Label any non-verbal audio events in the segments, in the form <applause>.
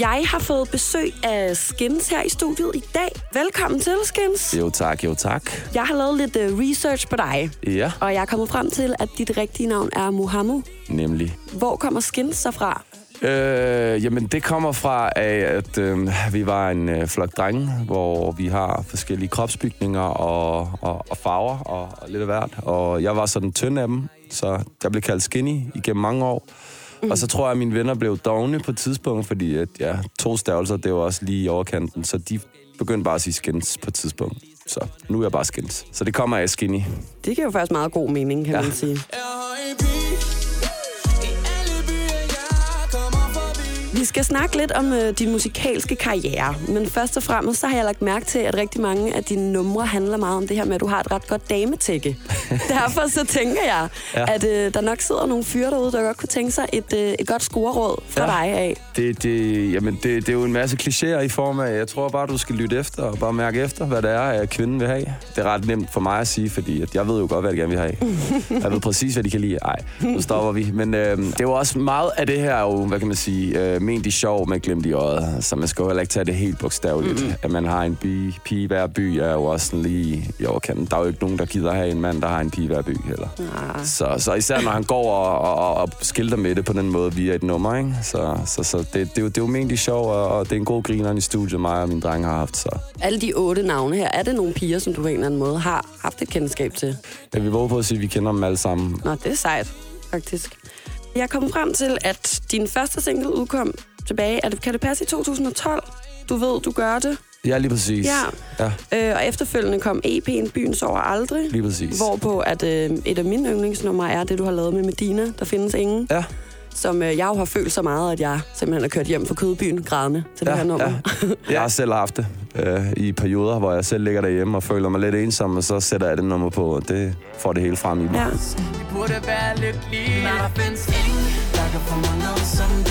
Jeg har fået besøg af Skins her i studiet i dag. Velkommen til, Skins. Jo tak, jo tak. Jeg har lavet lidt uh, research på dig, Ja, og jeg er kommet frem til, at dit rigtige navn er Mohammed. nemlig. Hvor kommer Skins så fra? Øh, jamen, det kommer fra, at øh, vi var en øh, flok drenge, hvor vi har forskellige kropsbygninger og, og, og farver og, og lidt af hvert. Og jeg var sådan tynd af dem, så jeg blev kaldt skinny igennem mange år. Mm. Og så tror jeg, at mine venner blev dogne på et tidspunkt, fordi at, ja, to stavelser, det var også lige i overkanten, så de begyndte bare at sige skins på et tidspunkt. Så nu er jeg bare skins. Så det kommer af skinny. Det giver jo faktisk meget god mening, kan ja. man sige. Vi skal snakke lidt om øh, din musikalske karriere, men først og fremmest så har jeg lagt mærke til, at rigtig mange af dine numre handler meget om det her med, at du har et ret godt dametække. <laughs> Derfor så tænker jeg, ja. At øh, der nok sidder nogle fyre derude, der godt kunne tænke sig et, øh, et godt scoreråd fra. Ja. dig af. Det, det, jamen det, det er jo en masse klichéer i form af, jeg tror bare, du skal lytte efter og bare mærke efter, hvad det er, at kvinden vil have. Det er ret nemt for mig at sige, fordi at jeg ved jo godt, hvad de gerne vil have. <laughs> Jeg ved præcis, hvad de kan lide. Ej, nu stopper vi. Men øh, det er jo også meget af det her, jo, hvad kan man sige, øh, ment i sjov med glimt i øjet. Så man skal jo heller ikke tage det helt bogstaveligt. Mm. At man har en by, pige hver by er jo også sådan lige i overkanten. Der er jo ikke nogen, der gider have en mand, der har en pige hver by heller. Ah. Så, så især når han går og, og, og skilter med det på den måde via et nummer, ikke? Så, så, så det, det, er jo, det er jo ment i sjov, og, og det er en god griner i studiet, mig og mine drenge har haft. Så Alle de otte navne her, er det nogle piger, som du på en eller anden måde har haft et kendskab til? jeg vil våge på at sige, at vi kender dem alle sammen. Nå, det er sejt, faktisk. Jeg kommet frem til, at din første single udkom tilbage. Er det, kan det passe i 2012? Du ved, du gør det. Ja, lige præcis. Ja. ja Øh, og efterfølgende kom EP'en Byen Sover Aldrig. lige præcis. Hvorpå at øh, et af mine yndlingsnumre er det, du har lavet med Medina. Der findes ingen. Ja, Som øh, jeg jo har følt så meget, at jeg simpelthen har kørt hjem fra Kødbyen grædende til det ja, her nummer. ja. <laughs> Jeg har selv haft det øh, i perioder, hvor jeg selv ligger derhjemme og føler mig lidt ensom, og så sætter jeg det nummer på, og det får det hele frem i mig. ja. Burde være lykkelig Men der findes ingen Der kan få mig ned som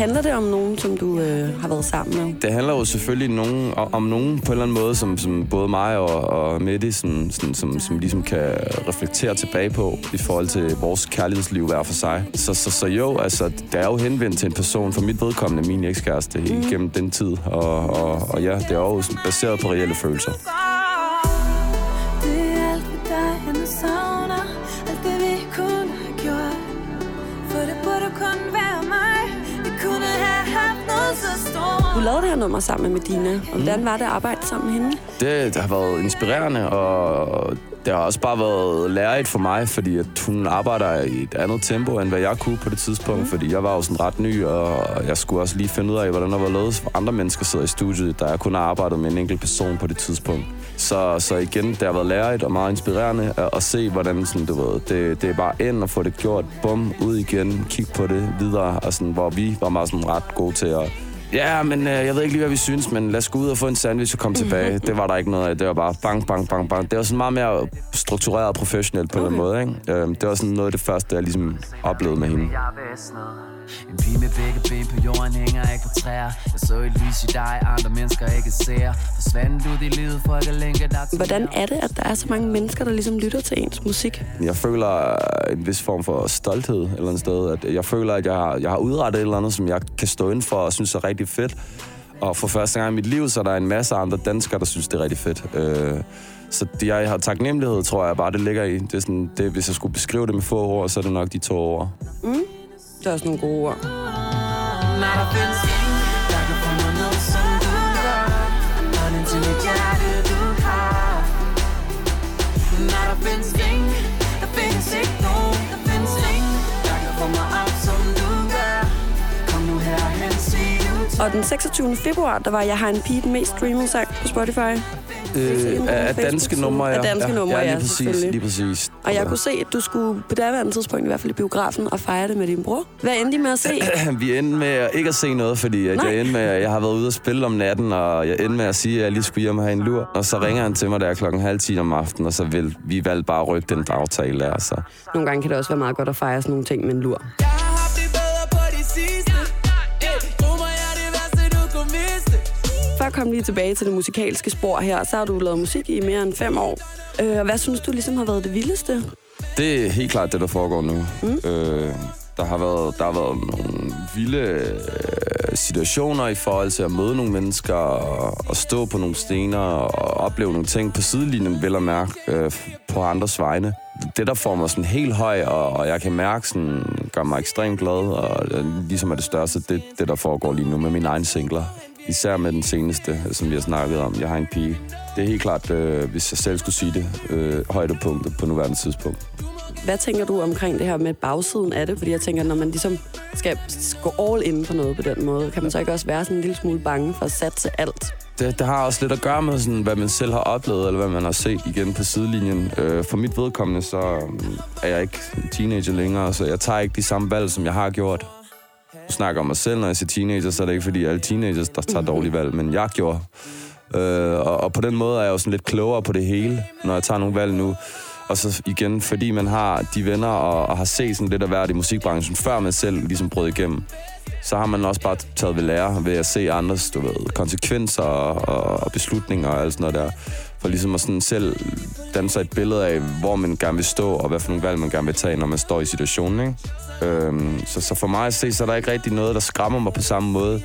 Handler det om nogen, som du øh, har været sammen med? Det handler jo selvfølgelig nogen, om nogen på en eller anden måde, som, som både mig og, og Mette, som, som, som, som ligesom kan reflektere tilbage på i forhold til vores kærlighedsliv hver for sig. Så, så, så jo, altså, det er jo henvendt til en person, for mit vedkommende, min ekskæreste, mm. gennem den tid. Og, og, og ja, det er jo baseret på reelle følelser. Du lavede det her nummer sammen med Medina. Og hvordan var det at arbejde sammen med hende? Det, det har været inspirerende, og det har også bare været lærerigt for mig, fordi at hun arbejder i et andet tempo, end hvad jeg kunne på det tidspunkt, fordi jeg var jo sådan ret ny, og jeg skulle også lige finde ud af, hvordan der var lavet for andre mennesker sidder i studiet, da jeg kun har arbejdet med en enkelt person på det tidspunkt. Så, så igen, det har været lærerigt og meget inspirerende at, at se, hvordan sådan, du ved, det, det er bare ind og få det gjort, bum, ud igen, kig på det videre, og sådan, hvor vi var meget sådan ret gode til at Ja, men øh, jeg ved ikke lige, hvad vi synes, men lad os gå ud og få en sandwich og komme tilbage. Det var der ikke noget af. Det var bare bang, bang, bang, bang. Det var sådan meget mere struktureret og professionelt på okay. den måde, ikke? Øh, det var sådan noget af det første, jeg ligesom oplevede med hende. Er. En pige med begge ben på jorden hænger ikke på træer Jeg så et lys i dig, andre mennesker ikke ser Forsvandt du i livet for at længe dig til Hvordan er det, at der er så mange mennesker, der ligesom lytter til ens musik? Jeg føler en vis form for stolthed et eller andet sted. At jeg føler, at jeg har, jeg har udrettet et eller andet, som jeg kan stå ind for og synes er rigtig fedt. Og for første gang i mit liv, så er der en masse andre danskere, der synes, det er rigtig fedt. Øh, så det, jeg har taknemmelighed, tror jeg bare, det ligger i. Det er sådan, det, hvis jeg skulle beskrive det med få ord, så er det nok de to ord. Det er også nogle gode ord. Nej, der findes ingen, der kan få mig ned, som du gør Hånden til mit hjerte, du har Nej, der findes ingen, der findes ikke nogen Der findes ingen, der kan få mig op, som du gør Kom nu herhen, se du Og den 26. februar, der var Jeg har en pige den mest streamede sang på Spotify. Øh, af danske numre, ja. Af danske numre, ja, ja, lige præcis, selvfølgelig. lige præcis. Og jeg kunne se, at du skulle på daværende tidspunkt i hvert fald i biografen og fejre det med din bror. Hvad endte I med at se? <clears throat> Vi endte med at ikke at se noget, fordi at Nej. jeg, endte med, at jeg har været ude og spille om natten, og jeg endte med at sige, at jeg lige skulle hjem og have en lur. Og så ringer han til mig der klokken halv 10 om aftenen, og så vil vi valgte bare at rykke den aftale der. Så. Nogle gange kan det også være meget godt at fejre sådan nogle ting med en lur. Jeg komme lige tilbage til det musikalske spor her, så har du lavet musik i mere end fem år. Øh, og hvad synes du ligesom har været det vildeste? Det er helt klart det, der foregår nu. Mm. Øh, der har været, der har været nogle vilde øh, situationer i forhold til at møde nogle mennesker og, og stå på nogle stener og opleve nogle ting på sidelinjen, vel at mærke, øh, på andres vegne. Det, der får mig sådan helt høj, og, og jeg kan mærke, sådan, gør mig ekstremt glad, og øh, ligesom er det største, det, det der foregår lige nu med mine egne singler. Især med den seneste, som vi har snakket om. Jeg har en pige. Det er helt klart, øh, hvis jeg selv skulle sige det, øh, højdepunktet på nuværende tidspunkt. Hvad tænker du omkring det her med bagsiden af det? Fordi jeg tænker, når man ligesom skal gå all in på noget på den måde, kan man så ikke også være sådan en lille smule bange for at satse alt? Det, det har også lidt at gøre med, sådan, hvad man selv har oplevet, eller hvad man har set igen på sidelinjen. Øh, for mit vedkommende, så øhm, er jeg ikke teenager længere, så jeg tager ikke de samme valg, som jeg har gjort. Snakker om mig selv, når jeg siger teenager, så er det ikke fordi alle teenagers, der tager dårlige valg, men jeg gjorde. Øh, og, og på den måde er jeg jo sådan lidt klogere på det hele, når jeg tager nogle valg nu. Og så igen, fordi man har de venner og, og har set sådan lidt af hvert i musikbranchen, før man selv ligesom brød igennem, så har man også bare taget ved lære ved at se andres du ved, konsekvenser og, og beslutninger og alt sådan noget der. For ligesom at sådan selv danne sig et billede af, hvor man gerne vil stå, og hvad for nogle valg man gerne vil tage, når man står i situationen. Ikke? Øhm, så, så for mig at se, så er der ikke rigtig noget, der skræmmer mig på samme måde.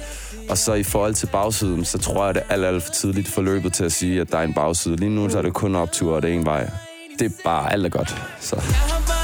Og så i forhold til bagsiden, så tror jeg, det er alt, alt for tidligt forløbet til at sige, at der er en bagside. Lige nu så er det kun optur, og det er en vej. Det er bare alt er godt. Så.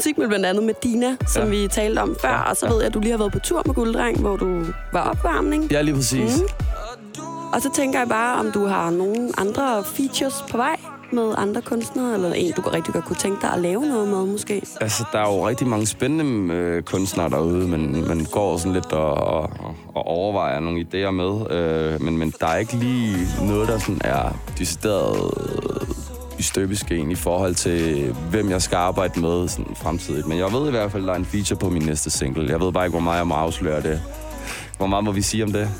Du har lavet musik med blandt andet med Dina, som Ja. vi talte om før, og så ved jeg, at du lige har været på tur med Gulddreng, hvor du var opvarmning. Ja, lige præcis. Mm. Og så tænker jeg bare, om du har nogle andre features på vej med andre kunstnere, eller en, du rigtig godt kunne tænke dig at lave noget med, måske. Altså, der er jo rigtig mange spændende øh, kunstnere derude, men man går sådan lidt og, og, og overvejer nogle idéer med. Øh, men, men der er ikke lige noget, der sådan er decideret i støbeskeen i forhold til, hvem jeg skal arbejde med sådan fremtidigt. Men jeg ved i hvert fald, at der er en feature på min næste single. Jeg ved bare ikke, hvor meget jeg må afsløre det. Hvor meget må vi sige om det?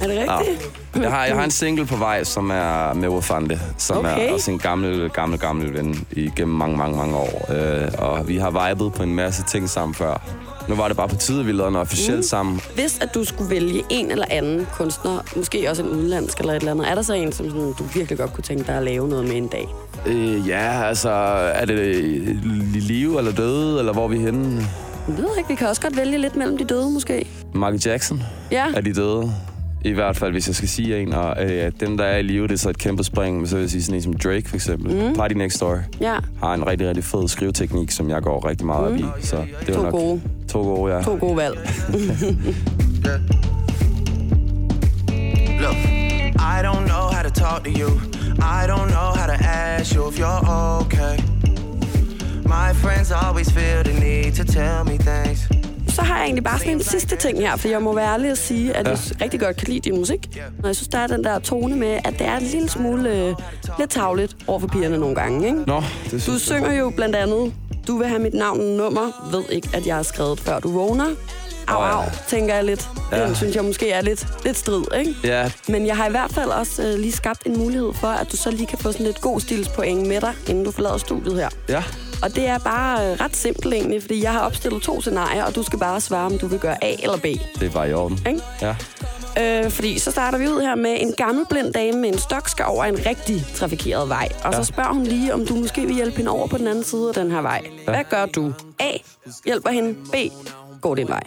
Er det Ja. rigtigt? Jeg har, jeg har en single på vej, som er med Wafande, som Okay. er også en gammel, gammel, gammel ven igennem mange, mange, mange år. Øh, og vi har vibet på en masse ting sammen før. Nu var det bare på tide, at vi lavede noget officielt mm. sammen. Hvis at du skulle vælge en eller anden kunstner, måske også en udenlandsk eller et eller andet, er der så en, som sådan, du virkelig godt kunne tænke dig at lave noget med en dag? Øh, ja, altså, er det i live eller døde, eller hvor er vi henne? Jeg ved ikke, vi kan også godt vælge lidt mellem de døde, måske. Michael Jackson Ja, er de døde. I hvert fald, hvis jeg skal sige en. Og øh, dem, der er i live, det er så et kæmpe spring. Men så vil jeg sige sådan en som Drake, for eksempel. Mm. Party Next Door. ja. Har en rigtig, rigtig fed skriveteknik, som jeg går rigtig meget op i. Så det er To nok gode. To gode, ja. To gode valg. Look, I don't know how to talk to you. I don't know how to ask you if you're okay. My friends always feel the need to tell me things. Så har jeg egentlig bare sådan en sidste ting her, for jeg må være ærlig at sige, at jeg rigtig godt kan lide din musik. Og jeg synes, der er den der tone med, at det er en lille smule øh, lidt tavligt over for pigerne nogle gange, ikke? Nå, det Du synes synger jo blandt andet, du vil have mit navn og nummer, ved ikke, at jeg har skrevet før du vågner. Au, au, tænker jeg lidt. Den Ja. synes jeg måske er lidt, lidt strid, ikke? Ja, Men jeg har i hvert fald også øh, lige skabt en mulighed for, at du så lige kan få sådan lidt god stilspoint med dig, inden du forlader studiet her. ja. Og det er bare øh, ret simpelt egentlig, fordi jeg har opstillet to scenarier, og du skal bare svare, om du vil gøre A eller B. Det var i orden. Ikke? Ja. Øh, fordi så starter vi ud her med en gammel blind dame med en stok skal over en rigtig trafikeret vej. Og så Ja. spørger hun lige, om du måske vil hjælpe hende over på den anden side af den her vej. Hvad gør du? A. Hjælper hende. B. Går din vej.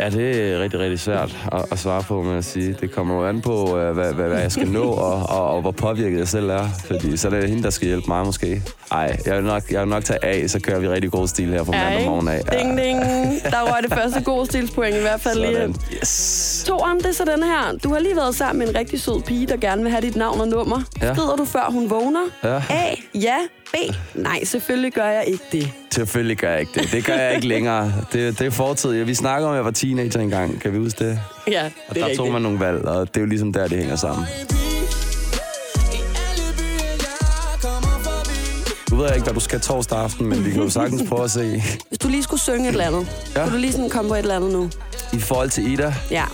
ja, det er rigtig, rigtig svært at, at svare på, må jeg sige. Det kommer jo an på, øh, hvad, hvad, hvad jeg skal nå, og, og, og hvor påvirket jeg selv er. Fordi så er det hende, der skal hjælpe mig måske. Ej, jeg vil nok, jeg vil nok tage A, så kører vi rigtig god stil her fra mandag morgen af. Ding, ding. Der røg det første gode stilspoint i hvert fald lige. Yes. Toren, det er så den her. Du har lige været sammen med en rigtig sød pige, der gerne vil have dit navn og nummer. Ja. Skrider du før hun vågner? Ja. A. Ja. Nej, selvfølgelig gør jeg ikke det. Selvfølgelig gør jeg ikke det. Det gør jeg ikke længere. Det, det er fortid. Vi snakker om, at jeg var teenager engang. Kan vi huske det? Ja, Og det er der tog rigtigt. man nogle valg, og det er jo ligesom der, det hænger sammen. Forbi. ved jeg ikke, hvad du skal torsdag aften, men vi kan jo sagtens prøve at se. Hvis du lige skulle synge et eller andet, ja. kunne du lige sådan komme på et eller andet nu? I forhold til Ida, Ja.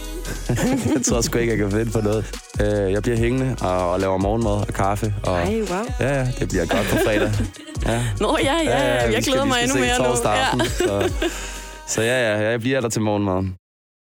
<laughs> jeg tror sgu ikke, jeg kan finde på noget. Øh, jeg bliver hængende og, og laver morgenmad og kaffe. Og, Ej, wow. Ja, ja, det bliver godt på fredag. Ja. Nå, ja, ja, ja, vi jeg skal- glæder vi mig skal endnu mere nu. Ja. så, så ja, ja, jeg bliver der til morgenmaden.